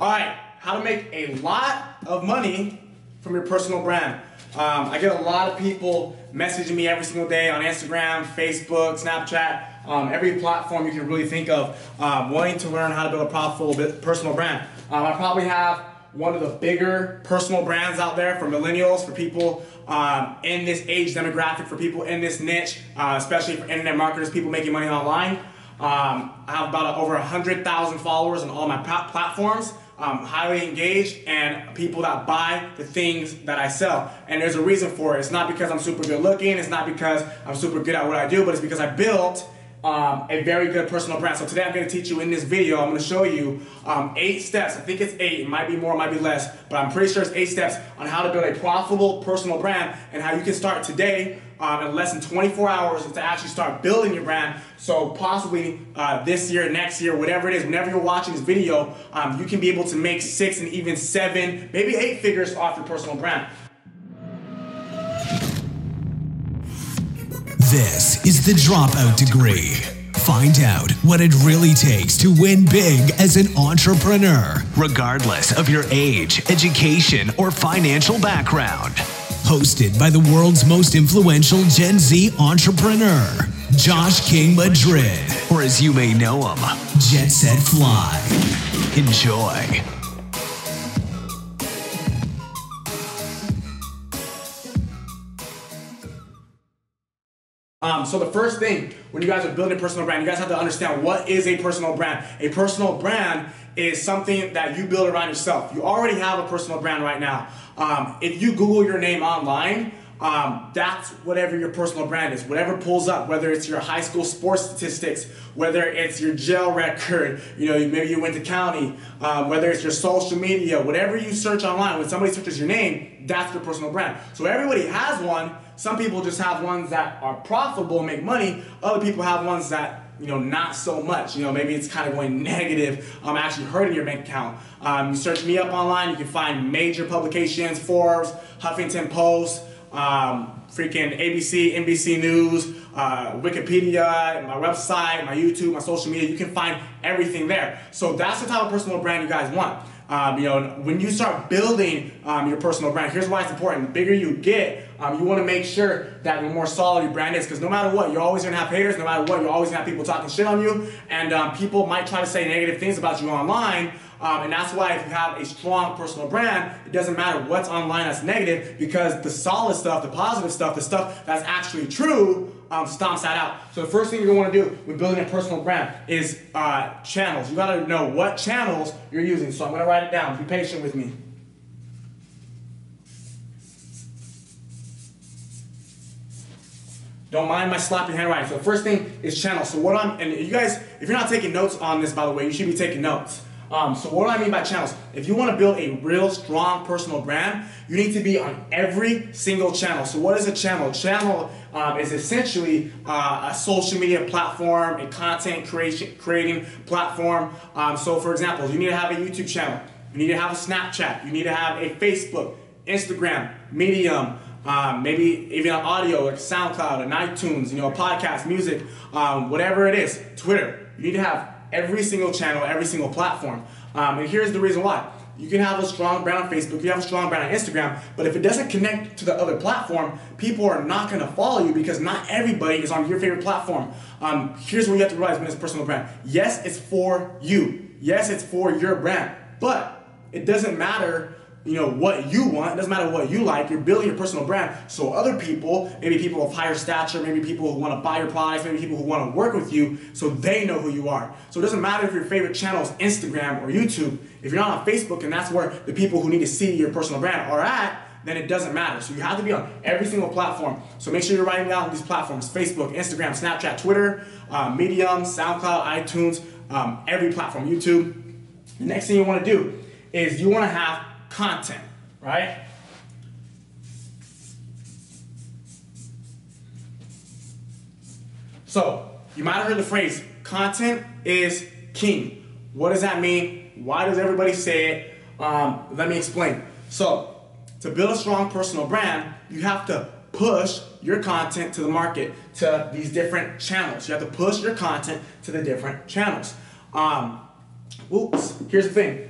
All right, how to make a lot of money from your personal brand. Um, I get a lot of people messaging me every single day on Instagram, Facebook, Snapchat, um, every platform you can really think of, um, wanting to learn how to build a profitable personal brand. Um, I probably have one of the bigger personal brands out there for millennials, for people um, in this age demographic, for people in this niche, uh, especially for internet marketers, people making money online. Um, I have about a, over 100,000 followers on all my platforms um, highly engaged and people that buy the things that I sell. And there's a reason for it. It's not because I'm super good looking, it's not because I'm super good at what I do, but it's because I built um, a very good personal brand. So today I'm to teach you in this video, I'm to show you um, eight steps. I think it's eight, it might be more, it might be less, but I'm pretty sure it's eight steps on how to build a profitable personal brand and how you can start today um, in less than 24 hours to actually start building your brand. So possibly uh, this year, next year, whatever it is, whenever you're watching this video, um, you can be able to make six and even seven, maybe eight figures off your personal brand. This is the Dropout Degree. Find out what it really takes to win big as an entrepreneur, regardless of your age, education, or financial background. Hosted by the world's most influential Gen Z entrepreneur, Josh King Madrid, or as you may know him, Jet Set Fly. Enjoy. Um, so the first thing when you guys are building a personal brand, you guys have to understand what is a personal brand. A personal brand is something that you build around yourself. You already have a personal brand right now. Um, if you Google your name online, um, that's whatever your personal brand is. Whatever pulls up, whether it's your high school sports statistics, whether it's your jail record, you know, maybe you went to county, um, whether it's your social media, whatever you search online, when somebody searches your name, that's your personal brand. So everybody has one. Some people just have ones that are profitable and make money. Other people have ones that you know, not so much. You know, maybe it's kind of going negative, um, actually hurting your bank account. Um, you search me up online, you can find major publications, Forbes, Huffington Post, um, freaking ABC, NBC News, uh, Wikipedia, my website, my YouTube, my social media. You can find everything there. So that's the type of personal brand you guys want. Um, you know, when you start building um, your personal brand, here's why it's important. The bigger you get, um, you want to make sure that the more solid your brand is, because no matter what, you're always gonna have haters. No matter what, you're always gonna have people talking shit on you, and um, people might try to say negative things about you online. Um, and that's why if you have a strong personal brand, it doesn't matter what's online that's negative, because the solid stuff, the positive stuff, the stuff that's actually true um, stomps that out. So the first thing you're gonna wanna do when building a personal brand is uh, channels. You gotta know what channels you're using. So I'm gonna write it down. Be patient with me. Don't mind my sloppy handwriting. So the first thing is channel. So what I'm, and you guys, if you're not taking notes on this, by the way, you should be taking notes. Um, so what do I mean by channels? If you want to build a real strong personal brand, you need to be on every single channel. So what is a channel? Channel um, is essentially uh, a social media platform, a content creation creating platform. Um, so for example, you need to have a YouTube channel. You need to have a Snapchat. You need to have a Facebook, Instagram, Medium, um, maybe even an audio like SoundCloud and iTunes, you know, a podcast, music, um, whatever it is, Twitter. You need to have every single channel, every single platform. Um, and here's the reason why. You can have a strong brand on Facebook, you have a strong brand on Instagram, but if it doesn't connect to the other platform, people are not gonna follow you because not everybody is on your favorite platform. Um, here's what you have to realize when it's personal brand. Yes, it's for you. Yes, it's for your brand, but it doesn't matter you know what you want. It doesn't matter what you like. You're building your personal brand. So other people, maybe people of higher stature, maybe people who want to buy your products, maybe people who want to work with you, so they know who you are. So it doesn't matter if your favorite channel is Instagram or YouTube. If you're not on Facebook and that's where the people who need to see your personal brand are at, then it doesn't matter. So you have to be on every single platform. So make sure you're writing down these platforms: Facebook, Instagram, Snapchat, Twitter, uh, Medium, SoundCloud, iTunes, um, every platform, YouTube. The next thing you want to do is you want to have content, right? So, you might have heard the phrase, content is king. What does that mean? Why does everybody say it? Um, let me explain. So, to build a strong personal brand, you have to push your content to the market, to these different channels. You have to push your content to the different channels. Um, oops, here's the thing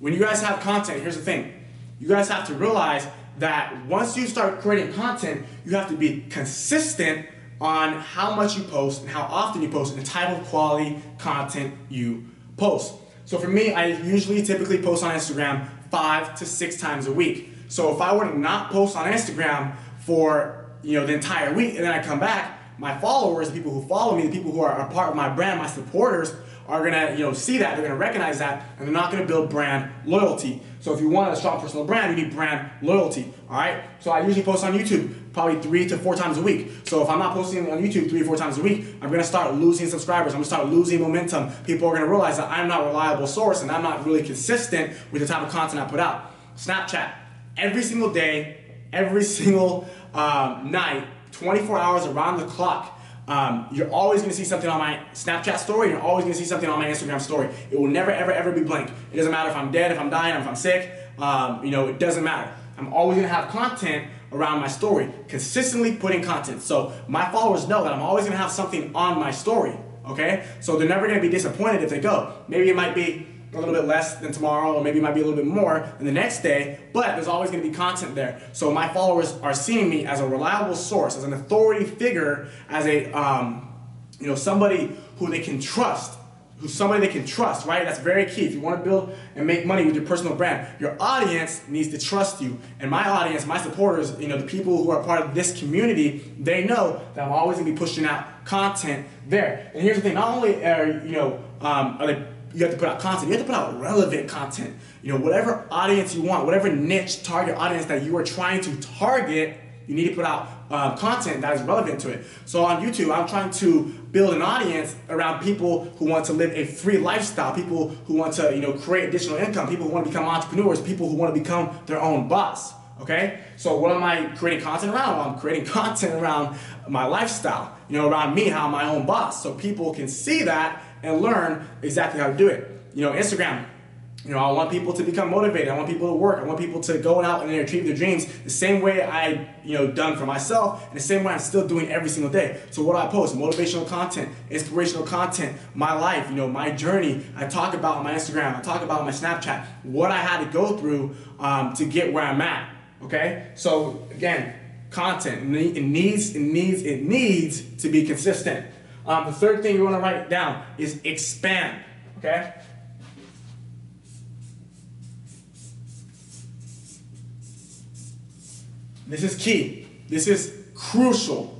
when you guys have content, here's the thing. You guys have to realize that once you start creating content, you have to be consistent on how much you post and how often you post and the type of quality content you post. So for me, I usually typically post on Instagram five to six times a week. So if I were to not post on Instagram for you know the entire week and then I come back, my followers, the people who follow me, the people who are a part of my brand, my supporters, are gonna you know see that, they're gonna recognize that, and they're not gonna build brand loyalty. So if you want a strong personal brand, you need brand loyalty. All right. So I usually post on YouTube probably three to four times a week. So if I'm not posting on YouTube three or four times a week, I'm gonna start losing subscribers. I'm gonna start losing momentum. People are gonna realize that I'm not a reliable source and I'm not really consistent with the type of content I put out. Snapchat, every single day, every single um, night, 24 hours around the clock. Um, you're always gonna see something on my Snapchat story, you're always gonna see something on my Instagram story. It will never, ever, ever be blank. It doesn't matter if I'm dead, if I'm dying, if I'm sick, um, you know, it doesn't matter. I'm always gonna have content around my story, consistently putting content. So my followers know that I'm always gonna have something on my story, okay? So they're never gonna be disappointed if they go. Maybe it might be a little bit less than tomorrow, or maybe it might be a little bit more than the next day, but there's always gonna be content there. So my followers are seeing me as a reliable source, as an authority figure, as a, um, you know, somebody who they can trust, who's somebody they can trust, right? That's very key. If you wanna build and make money with your personal brand, your audience needs to trust you. And my audience, my supporters, you know, the people who are part of this community, they know that I'm always gonna be pushing out content there. And here's the thing, not only are, you know, um, are they you have to put out content. You have to put out relevant content. You know, whatever audience you want, whatever niche target audience that you are trying to target, you need to put out uh, content that is relevant to it. So on YouTube, I'm trying to build an audience around people who want to live a free lifestyle, people who want to, you know, create additional income, people who want to become entrepreneurs, people who want to become their own boss. Okay? So what am I creating content around? Well, I'm creating content around my lifestyle, you know, around me, how I'm my own boss. So people can see that and learn exactly how to do it. You know, Instagram, you know, I want people to become motivated. I want people to work. I want people to go out and achieve their dreams the same way I, you know, done for myself and the same way I'm still doing every single day. So what I post? Motivational content, inspirational content, my life, you know, my journey. I talk about my Instagram. I talk about my Snapchat what I had to go through um, to get where I'm at. Okay. So again, content. It needs, it needs, it needs to be consistent. Um, the third thing you want to write down is expand. Okay? This is key. This is crucial.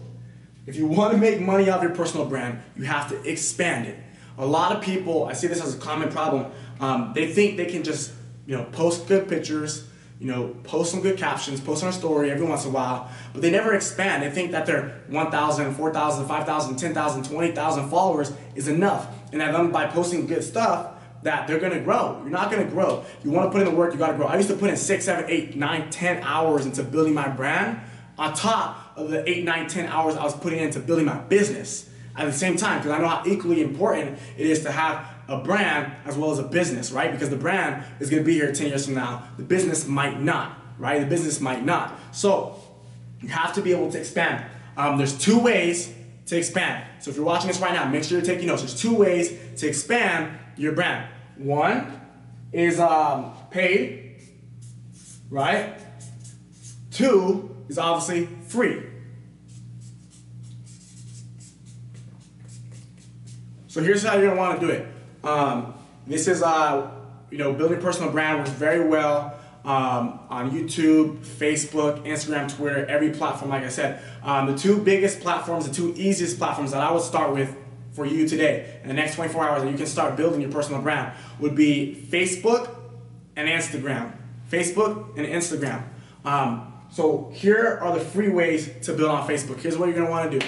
If you want to make money off your personal brand, you have to expand it. A lot of people, I see this as a common problem. Um, they think they can just, you know, post good pictures, you know, post some good captions, post on a story every once in a while, but they never expand. They think that their 1,000, 4,000, 5,000, 10,000, 20,000 followers is enough. And that them by posting good stuff, that they're gonna grow. You're not gonna grow. You wanna put in the work, you gotta grow. I used to put in six, seven, eight, nine, ten hours into building my brand on top of the eight, nine, ten hours I was putting into building my business at the same time, because I know how equally important it is to have a brand as well as a business, right? Because the brand is gonna be here 10 years from now. The business might not, right? The business might not. So you have to be able to expand. Um, there's two ways to expand. So if you're watching this right now, make sure you're taking notes. There's two ways to expand your brand. One is um, paid, right? Two is obviously free. So here's how you're gonna wanna do it. Um, this is, uh, you know, building personal brand works very well um, on YouTube, Facebook, Instagram, Twitter, every platform, like I said. Um, the two biggest platforms, the two easiest platforms that I would start with for you today in the next 24 hours that you can start building your personal brand would be Facebook and Instagram. Facebook and Instagram. Um, so here are the free ways to build on Facebook. Here's what you're gonna wanna do.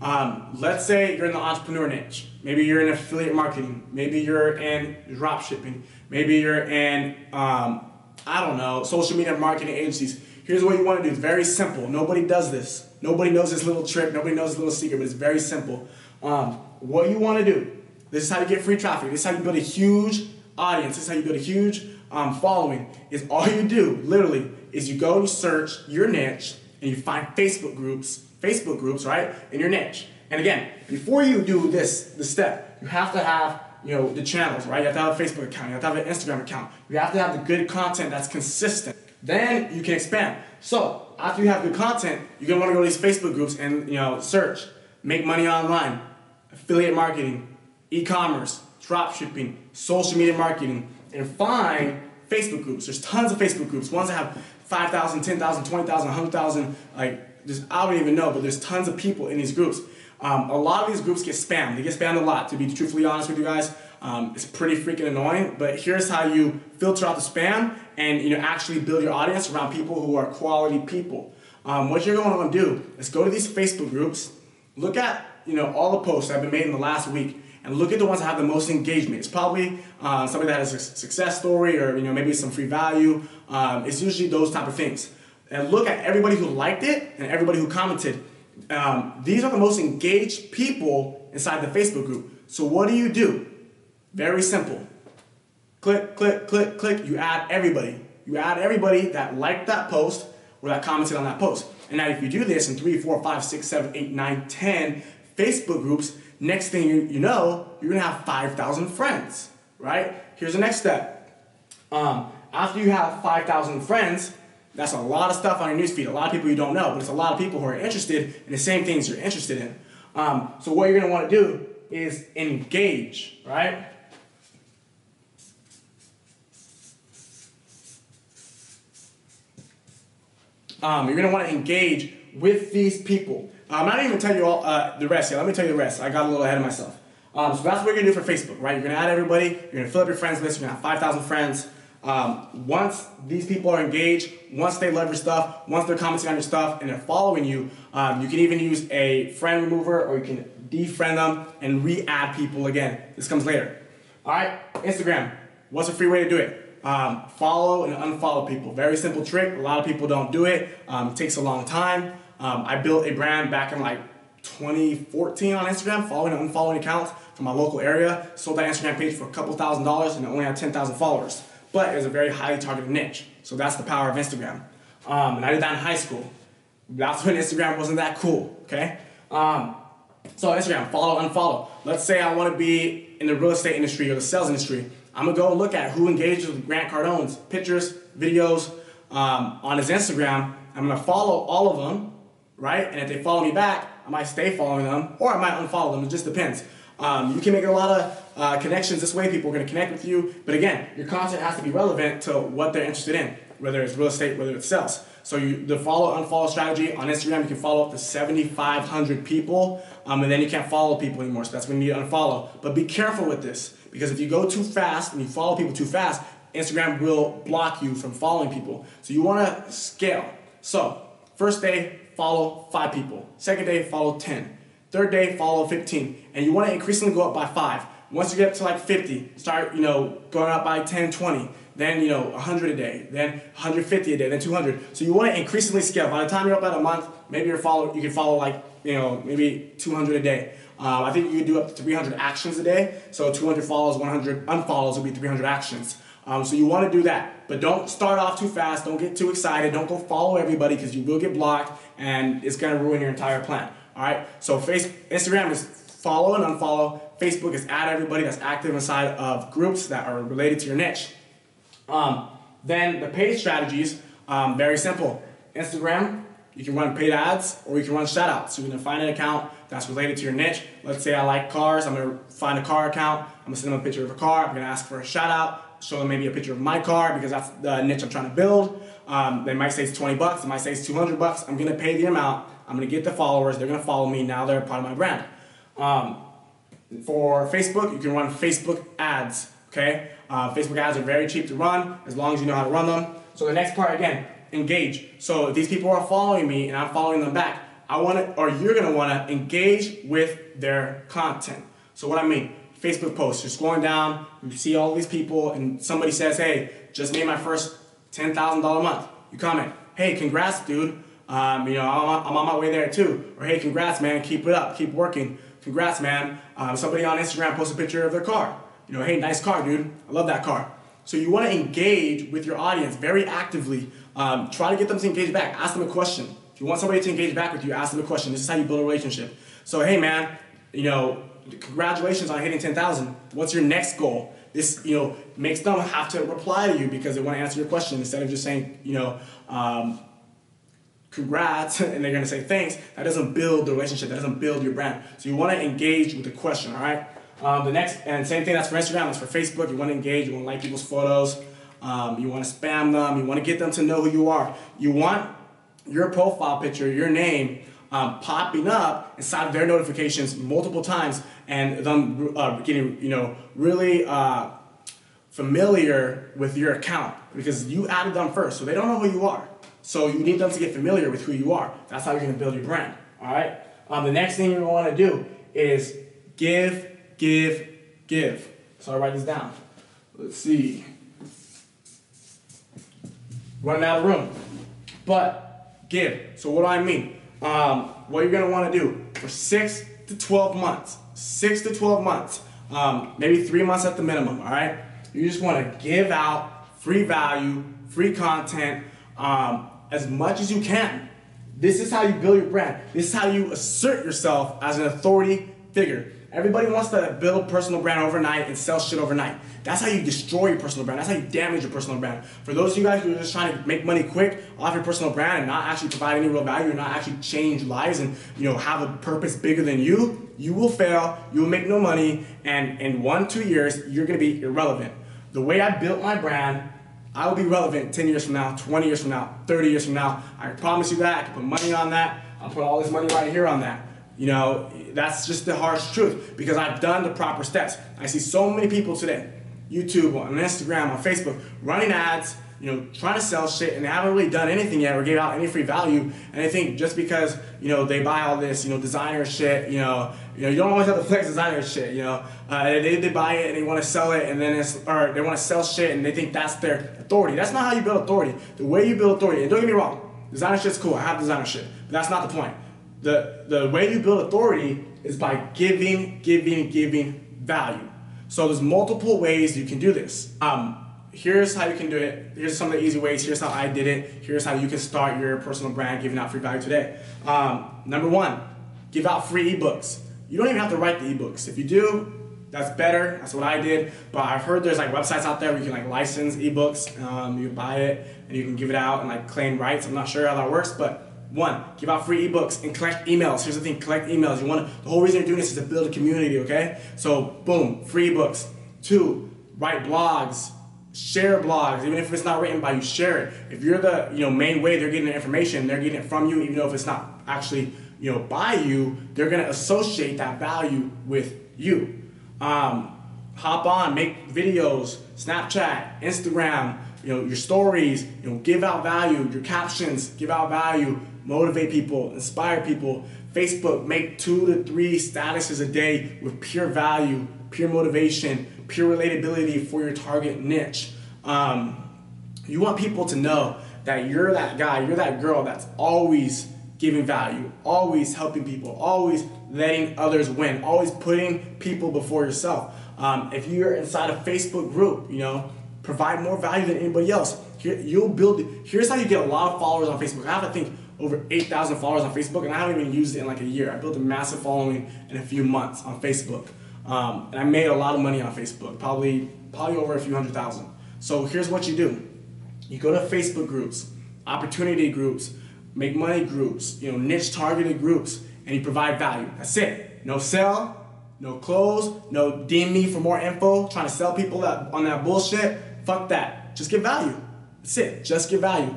Um, let's say you're in the entrepreneur niche. Maybe you're in affiliate marketing. Maybe you're in drop shipping. Maybe you're in, um, I don't know, social media marketing agencies. Here's what you want to do. It's very simple. Nobody does this. Nobody knows this little trick. Nobody knows this little secret, but it's very simple. Um, what you want to do, this is how you get free traffic. This is how you build a huge audience. This is how you build a huge um, following. Is all you do, literally, is you go and search your niche and you find Facebook groups Facebook groups, right, in your niche. And again, before you do this, the step, you have to have you know, the channels, right? You have to have a Facebook account. You have to have an Instagram account. You have to have the good content that's consistent. Then you can expand. So after you have good content, you're gonna want to go to these Facebook groups and you know search, make money online, affiliate marketing, e-commerce, drop shipping, social media marketing, and find Facebook groups. There's tons of Facebook groups. Ones that have 5,000, 10,000, 20,000, 100,000, like just I don't even know, but there's tons of people in these groups. Um, a lot of these groups get spammed. They get spammed a lot, to be truthfully honest with you guys. Um, it's pretty freaking annoying, but here's how you filter out the spam and you know actually build your audience around people who are quality people. Um, what you're going to want to do is go to these Facebook groups, look at you know all the posts that have been made in the last week, and look at the ones that have the most engagement. It's probably uh, somebody that has a success story or you know maybe some free value. Um, it's usually those type of things. And look at everybody who liked it and everybody who commented. Um, these are the most engaged people inside the Facebook group. So what do you do? Very simple. Click, click, click, click. You add everybody. You add everybody that liked that post or that commented on that post. And now if you do this in three, four, five, six, seven, eight, nine, ten Facebook groups, next thing you, you know, you're gonna have 5,000 friends, right? Here's the next step. Um, after you have 5,000 friends, that's a lot of stuff on your newsfeed. A lot of people you don't know, but it's a lot of people who are interested in the same things you're interested in. Um, so what you're gonna wanna do is engage, right? Um, you're gonna want to engage with these people. I'm not even telling you all uh, the rest yet. Let me tell you the rest. I got a little ahead of myself. Um, so that's what you're gonna do for Facebook, right? You're gonna add everybody. You're gonna fill up your friends list. You're gonna have 5,000 friends. Um, once these people are engaged, once they love your stuff, once they're commenting on your stuff and they're following you, um, you can even use a friend remover or you can defriend them and re-add people again. This comes later. All right, Instagram. What's a free way to do it? Um, follow and unfollow people. Very simple trick. A lot of people don't do it. Um, it takes a long time. Um, I built a brand back in like 2014 on Instagram, following and unfollowing accounts from my local area. Sold that Instagram page for a couple thousand dollars and it only had 10,000 followers. But it was a very highly targeted niche. So that's the power of Instagram. Um, and I did that in high school. That's when Instagram wasn't that cool, okay? Um, so Instagram, follow, unfollow. Let's say I want to be in the real estate industry or the sales industry. I'm gonna go look at who engages with Grant Cardone's pictures, videos um, on his Instagram. I'm gonna follow all of them, right? And if they follow me back, I might stay following them, or I might unfollow them. It just depends. Um, you can make a lot of uh, connections this way. People are gonna connect with you, but again, your content has to be relevant to what they're interested in, whether it's real estate, whether it's sales. So you, the follow unfollow strategy on Instagram, you can follow up to 7,500 people, um, and then you can't follow people anymore. So that's when you need to unfollow. But be careful with this because if you go too fast and you follow people too fast, Instagram will block you from following people. So you want to scale. So first day, follow five people. Second day, follow 10. Third day, follow 15. And you want to increasingly go up by five. Once you get up to like 50, start, you know, going up by 10, 20 then you know 100 a day, then 150 a day, then 200. So you want to increasingly scale. By the time you're up at a month, maybe you're follow you can follow like you know maybe 200 a day. Um, I think you can do up to 300 actions a day. So 200 follows, 100 unfollows would be 300 actions. Um, so you want to do that, but don't start off too fast. Don't get too excited. Don't go follow everybody because you will get blocked and it's gonna ruin your entire plan. All right. So face Instagram is follow and unfollow. Facebook is add everybody that's active inside of groups that are related to your niche. Um, then the paid strategies, um, very simple. Instagram, you can run paid ads or you can run shout outs. So you're gonna find an account that's related to your niche. Let's say I like cars, I'm gonna find a car account, I'm gonna send them a picture of a car, I'm gonna ask for a shout out, show them maybe a picture of my car because that's the niche I'm trying to build. Um, they might say it's 20 bucks, they might say it's 200 bucks. I'm gonna pay the amount, I'm gonna get the followers, they're gonna follow me, now they're part of my brand. Um, for Facebook, you can run Facebook ads, okay? Uh, Facebook ads are very cheap to run as long as you know how to run them. So the next part again, engage. So if these people are following me and I'm following them back, I want to, or you're gonna want to engage with their content. So what I mean, Facebook posts, you're scrolling down, you see all these people, and somebody says, "Hey, just made my first ten thousand dollar month." You comment, "Hey, congrats, dude. Um, you know, I'm, I'm on my way there too." Or, "Hey, congrats, man. Keep it up. Keep working. Congrats, man." Um, somebody on Instagram posts a picture of their car you know, hey, nice car, dude. I love that car. So you want to engage with your audience very actively. Um, try to get them to engage back. Ask them a question. If you want somebody to engage back with you, ask them a question. This is how you build a relationship. So hey, man, you know, congratulations on hitting 10,000. What's your next goal? This, you know, makes them have to reply to you because they want to answer your question instead of just saying, you know, um, congrats, and they're gonna say thanks. That doesn't build the relationship. That doesn't build your brand. So you want to engage with the question. All right. Um, the next and same thing that's for Instagram. That's for Facebook. You want to engage. You want to like people's photos. Um, you want to spam them. You want to get them to know who you are. You want your profile picture, your name, um, popping up inside of their notifications multiple times, and them uh, getting you know really uh, familiar with your account because you added them first, so they don't know who you are. So you need them to get familiar with who you are. That's how you're gonna build your brand. All right. Um, the next thing you're want to do is give, give, give. So I write this down. Let's see. Running out of room, but give. So what do I mean? Um, what you're gonna want to do for six to 12 months, six to 12 months, um, maybe three months at the minimum. All right. You just want to give out free value, free content um, as much as you can. This is how you build your brand. This is how you assert yourself as an authority figure. Everybody wants to build personal brand overnight and sell shit overnight. That's how you destroy your personal brand. That's how you damage your personal brand. For those of you guys who are just trying to make money quick off your personal brand and not actually provide any real value and not actually change lives and you know have a purpose bigger than you, you will fail. You will make no money, and in one two years you're gonna be irrelevant. The way I built my brand I will be relevant 10 years from now, 20 years from now, 30 years from now. I promise you that. I can put money on that. I'll put all this money right here on that. You know, that's just the harsh truth because I've done the proper steps. I see so many people today, YouTube, on Instagram, on Facebook, running ads, you know, trying to sell shit and they haven't really done anything yet or gave out any free value. And I think just because, you know, they buy all this, you know, designer shit, you know, you know, you don't always have to flex designer shit, you know. Uh, they, they buy it and they want to sell it and then it's, or they want to sell shit and they think that's their authority. That's not how you build authority. The way you build authority, and don't get me wrong, designer shit's cool. I have designer shit, but that's not the point. The, the way you build authority is by giving, giving, giving value. So there's multiple ways you can do this. Um, here's how you can do it. Here's some of the easy ways. Here's how I did it. Here's how you can start your personal brand giving out free value today. Um, number one, give out free ebooks. You don't even have to write the ebooks. If you do, that's better. That's what I did. But I've heard there's like websites out there where you can like license ebooks. Um, you buy it and you can give it out and like claim rights. I'm not sure how that works, but one, give out free ebooks and collect emails. Here's the thing: collect emails. You want to, the whole reason you're doing this is to build a community. Okay, so boom, free ebooks. Two, write blogs share blogs, even if it's not written by you, share it. If you're the you know main way they're getting the information, they're getting it from you, even though if it's not actually you know by you, they're gonna associate that value with you. Um, hop on, make videos, Snapchat, Instagram, you know your stories, you know give out value, your captions, give out value, motivate people, inspire people. Facebook, make two to three statuses a day with pure value, pure motivation, pure relatability for your target niche. Um, you want people to know that you're that guy, you're that girl that's always giving value, always helping people, always letting others win, always putting people before yourself. Um, if you're inside a Facebook group, you know, provide more value than anybody else. Here, you'll build. Here's how you get a lot of followers on Facebook. I have, to think, over 8,000 followers on Facebook, and I haven't even used it in like a year. I built a massive following in a few months on Facebook. Um, and I made a lot of money on Facebook, probably probably over a few hundred thousand. So here's what you do: you go to Facebook groups, opportunity groups, make money groups, you know, niche targeted groups, and you provide value. That's it. No sell, no close, no DM me for more info. Trying to sell people that, on that bullshit. Fuck that. Just give value. That's it. Just give value,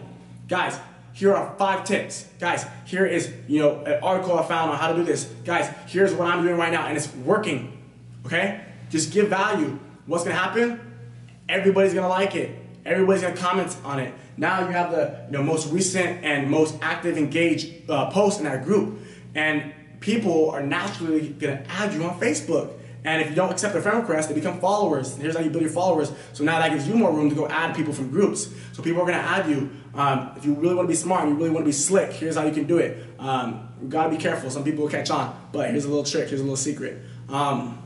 guys. Here are five tips. Guys, here is, you know, an article I found on how to do this. Guys, here's what I'm doing right now and it's working. Okay? Just give value. What's gonna happen? Everybody's gonna like it. Everybody's gonna comment on it. Now you have the you know, most recent and most active, engaged uh, post in that group, and people are naturally gonna add you on Facebook. And if you don't accept their friend request, they become followers. Here's how you build your followers. So now that gives you more room to go add people from groups. So people are gonna add you. Um, if you really wanna be smart, you really wanna be slick, here's how you can do it. Um, you gotta be careful. Some people will catch on, but here's a little trick, here's a little secret. Um,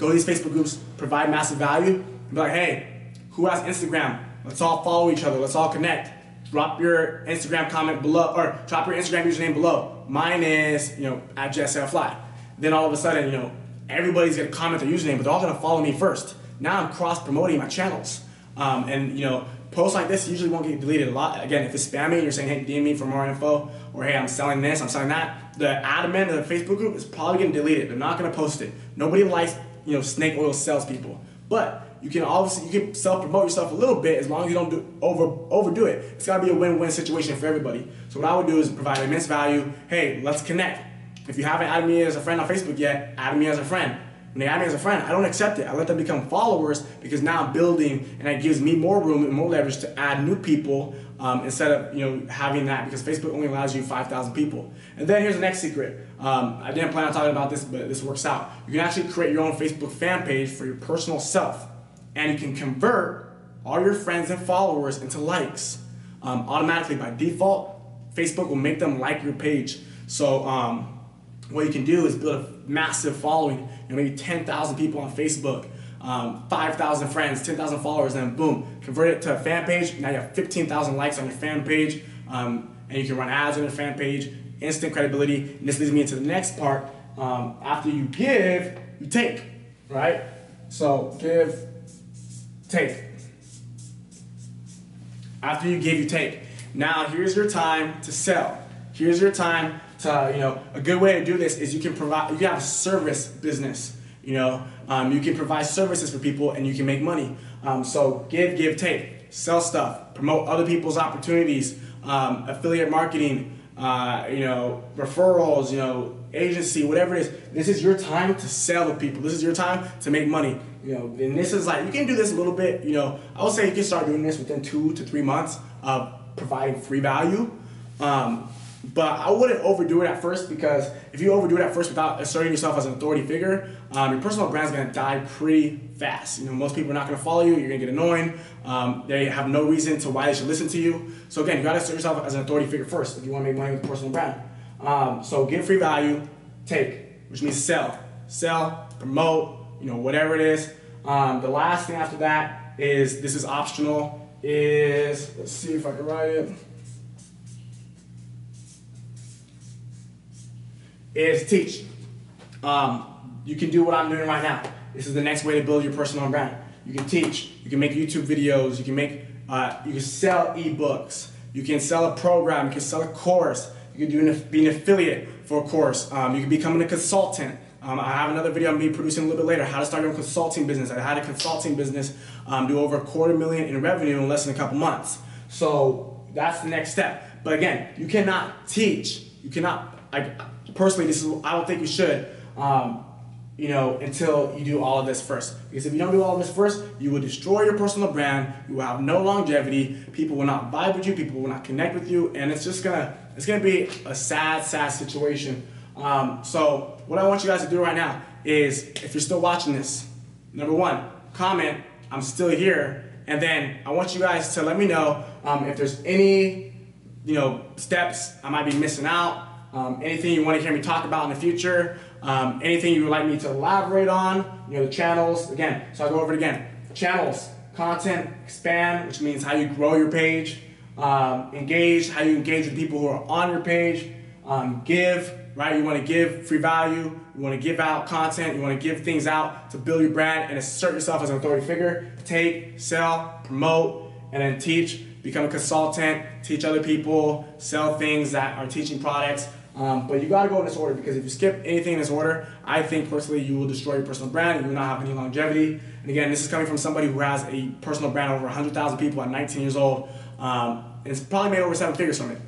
Go to these Facebook groups, provide massive value, be like, hey, who has Instagram? Let's all follow each other. Let's all connect. Drop your Instagram comment below, or drop your Instagram username below. Mine is, you know, at JSFly. Then all of a sudden, you know, everybody's gonna comment their username, but they're all gonna follow me first. Now I'm cross promoting my channels. Um, and you know, posts like this usually won't get deleted a lot. Again, if it's spammy, you're saying, hey, DM me for more info, or hey, I'm selling this, I'm selling that. The admin of the Facebook group is probably gonna delete it. They're not gonna post it. Nobody likes, you know, snake oil salespeople. But you can obviously you can self promote yourself a little bit as long as you don't do over overdo it. It's gotta be a win win situation for everybody. So what I would do is provide immense value. Hey, let's connect. If you haven't added me as a friend on Facebook yet, add me as a friend. When they add me as a friend, I don't accept it. I let them become followers because now I'm building, and it gives me more room and more leverage to add new people um, instead of you know having that because Facebook only allows you 5,000 people. And then here's the next secret. Um, I didn't plan on talking about this, but this works out. You can actually create your own Facebook fan page for your personal self, and you can convert all your friends and followers into likes um, automatically by default. Facebook will make them like your page. So um, what you can do is build a massive following, you know, maybe 10,000 people on Facebook, um, 5,000 friends, 10,000 followers, and boom, convert it to a fan page. Now you have 15,000 likes on your fan page, um, and you can run ads on your fan page, instant credibility. And this leads me into the next part. Um, after you give, you take, right? So give, take. After you give, you take. Now here's your time to sell. Here's your time to, you know, a good way to do this is you can provide, you have a service business. You know, um, you can provide services for people and you can make money. Um, so give, give, take, sell stuff, promote other people's opportunities, um, affiliate marketing, uh, you know, referrals, you know, agency, whatever it is. This is your time to sell to people. This is your time to make money. You know, and this is like you can do this a little bit. You know, I would say you can start doing this within two to three months of providing free value. Um, but I wouldn't overdo it at first because if you overdo it at first without asserting yourself as an authority figure, um, your personal brand is going to die pretty fast. You know, most people are not going to follow you. You're going to get annoying. Um, they have no reason to why they should listen to you. So again, you got to assert yourself as an authority figure first if you want to make money with personal brand. Um, so give free value, take, which means sell, sell, promote, you know, whatever it is. Um, the last thing after that is this is optional. Is let's see if I can write it. Is teach. Um, you can do what I'm doing right now. This is the next way to build your personal brand. You can teach. You can make YouTube videos. You can make. Uh, you can sell ebooks. You can sell a program. You can sell a course. You can do an, be an affiliate for a course. Um, you can become a consultant. Um, I have another video I'm be producing a little bit later. How to start your own consulting business. I had a consulting business um, do over a quarter million in revenue in less than a couple months. So that's the next step. But again, you cannot teach. You cannot. I, personally, this is I don't think you should. Um, you know, until you do all of this first. Because if you don't do all of this first, you will destroy your personal brand. You will have no longevity. People will not vibe with you. People will not connect with you, and it's just gonna it's gonna be a sad, sad situation. Um, so what I want you guys to do right now is, if you're still watching this, number one, comment I'm still here, and then I want you guys to let me know um, if there's any you know steps I might be missing out um, anything you want to hear me talk about in the future, um, anything you would like me to elaborate on, you know, the channels, again, so I'll go over it again. Channels, content, expand, which means how you grow your page, um, engage, how you engage with people who are on your page, um, give, right? You want to give free value, you want to give out content, you want to give things out to build your brand and assert yourself as an authority figure. Take, sell, promote, and then teach. Become a consultant, teach other people, sell things that are teaching products, um, but you gotta go in this order because if you skip anything in this order, I think personally you will destroy your personal brand and you will not have any longevity. And again, this is coming from somebody who has a personal brand over 100,000 people at 19 years old. Um, and it's probably made over seven figures from it.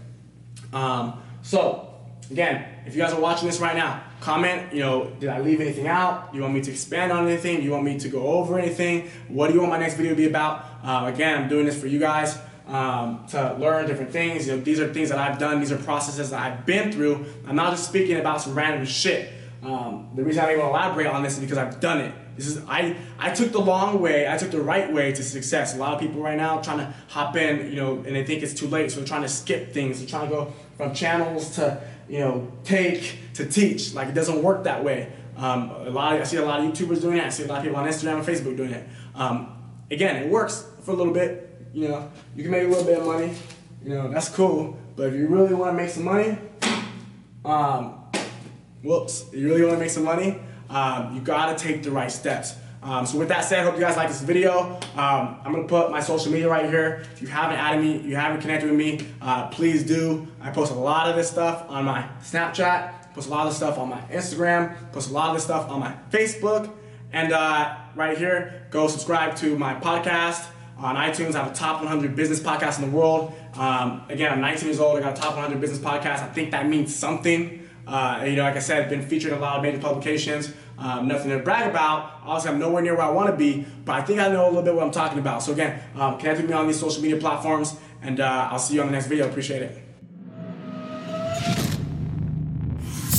Um, so, again, if you guys are watching this right now, comment, you know, did I leave anything out? You want me to expand on anything? You want me to go over anything? What do you want my next video to be about? Uh, again, I'm doing this for you guys um, to learn different things. You know, these are things that I've done. These are processes that I've been through. I'm not just speaking about some random shit. Um, the reason I'm able to elaborate on this is because I've done it. This is I I took the long way. I took the right way to success. A lot of people right now trying to hop in, you know, and they think it's too late, so they're trying to skip things. They're trying to go from channels to you know take to teach. Like it doesn't work that way. Um, a lot of, I see a lot of YouTubers doing that. I see a lot of people on Instagram and Facebook doing it. Um, again, it works for a little bit you know, you can make a little bit of money. You know, that's cool. But if you really want to make some money, um, whoops, you really want to make some money, um, you gotta take the right steps. Um, so with that said, hope you guys like this video. Um, I'm gonna put my social media right here. If you haven't added me, you haven't connected with me, uh, please do. I post a lot of this stuff on my Snapchat, post a lot of this stuff on my Instagram, post a lot of this stuff on my Facebook, and uh, right here, go subscribe to my podcast on iTunes. I have a top 100 business podcast in the world. Um, again, I'm 19 years old. I got a top 100 business podcast. I think that means something. Uh, you know, like I said, I've been featured in a lot of major publications. Um, nothing to brag about. Obviously, I'm nowhere near where I want to be, but I think I know a little bit what I'm talking about. So again, um, connect with me on these social media platforms, and uh, I'll see you on the next video. Appreciate it.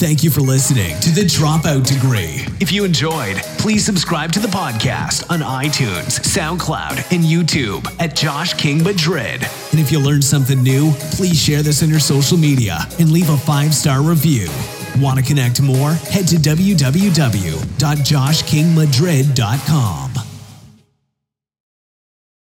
Thank you for listening to The Dropout Degree. If you enjoyed, please subscribe to the podcast on iTunes, SoundCloud, and YouTube at Josh King Madrid. And if you learned something new, please share this on your social media and leave a five star review. Want to connect more? Head to www.joshkingmadrid.com.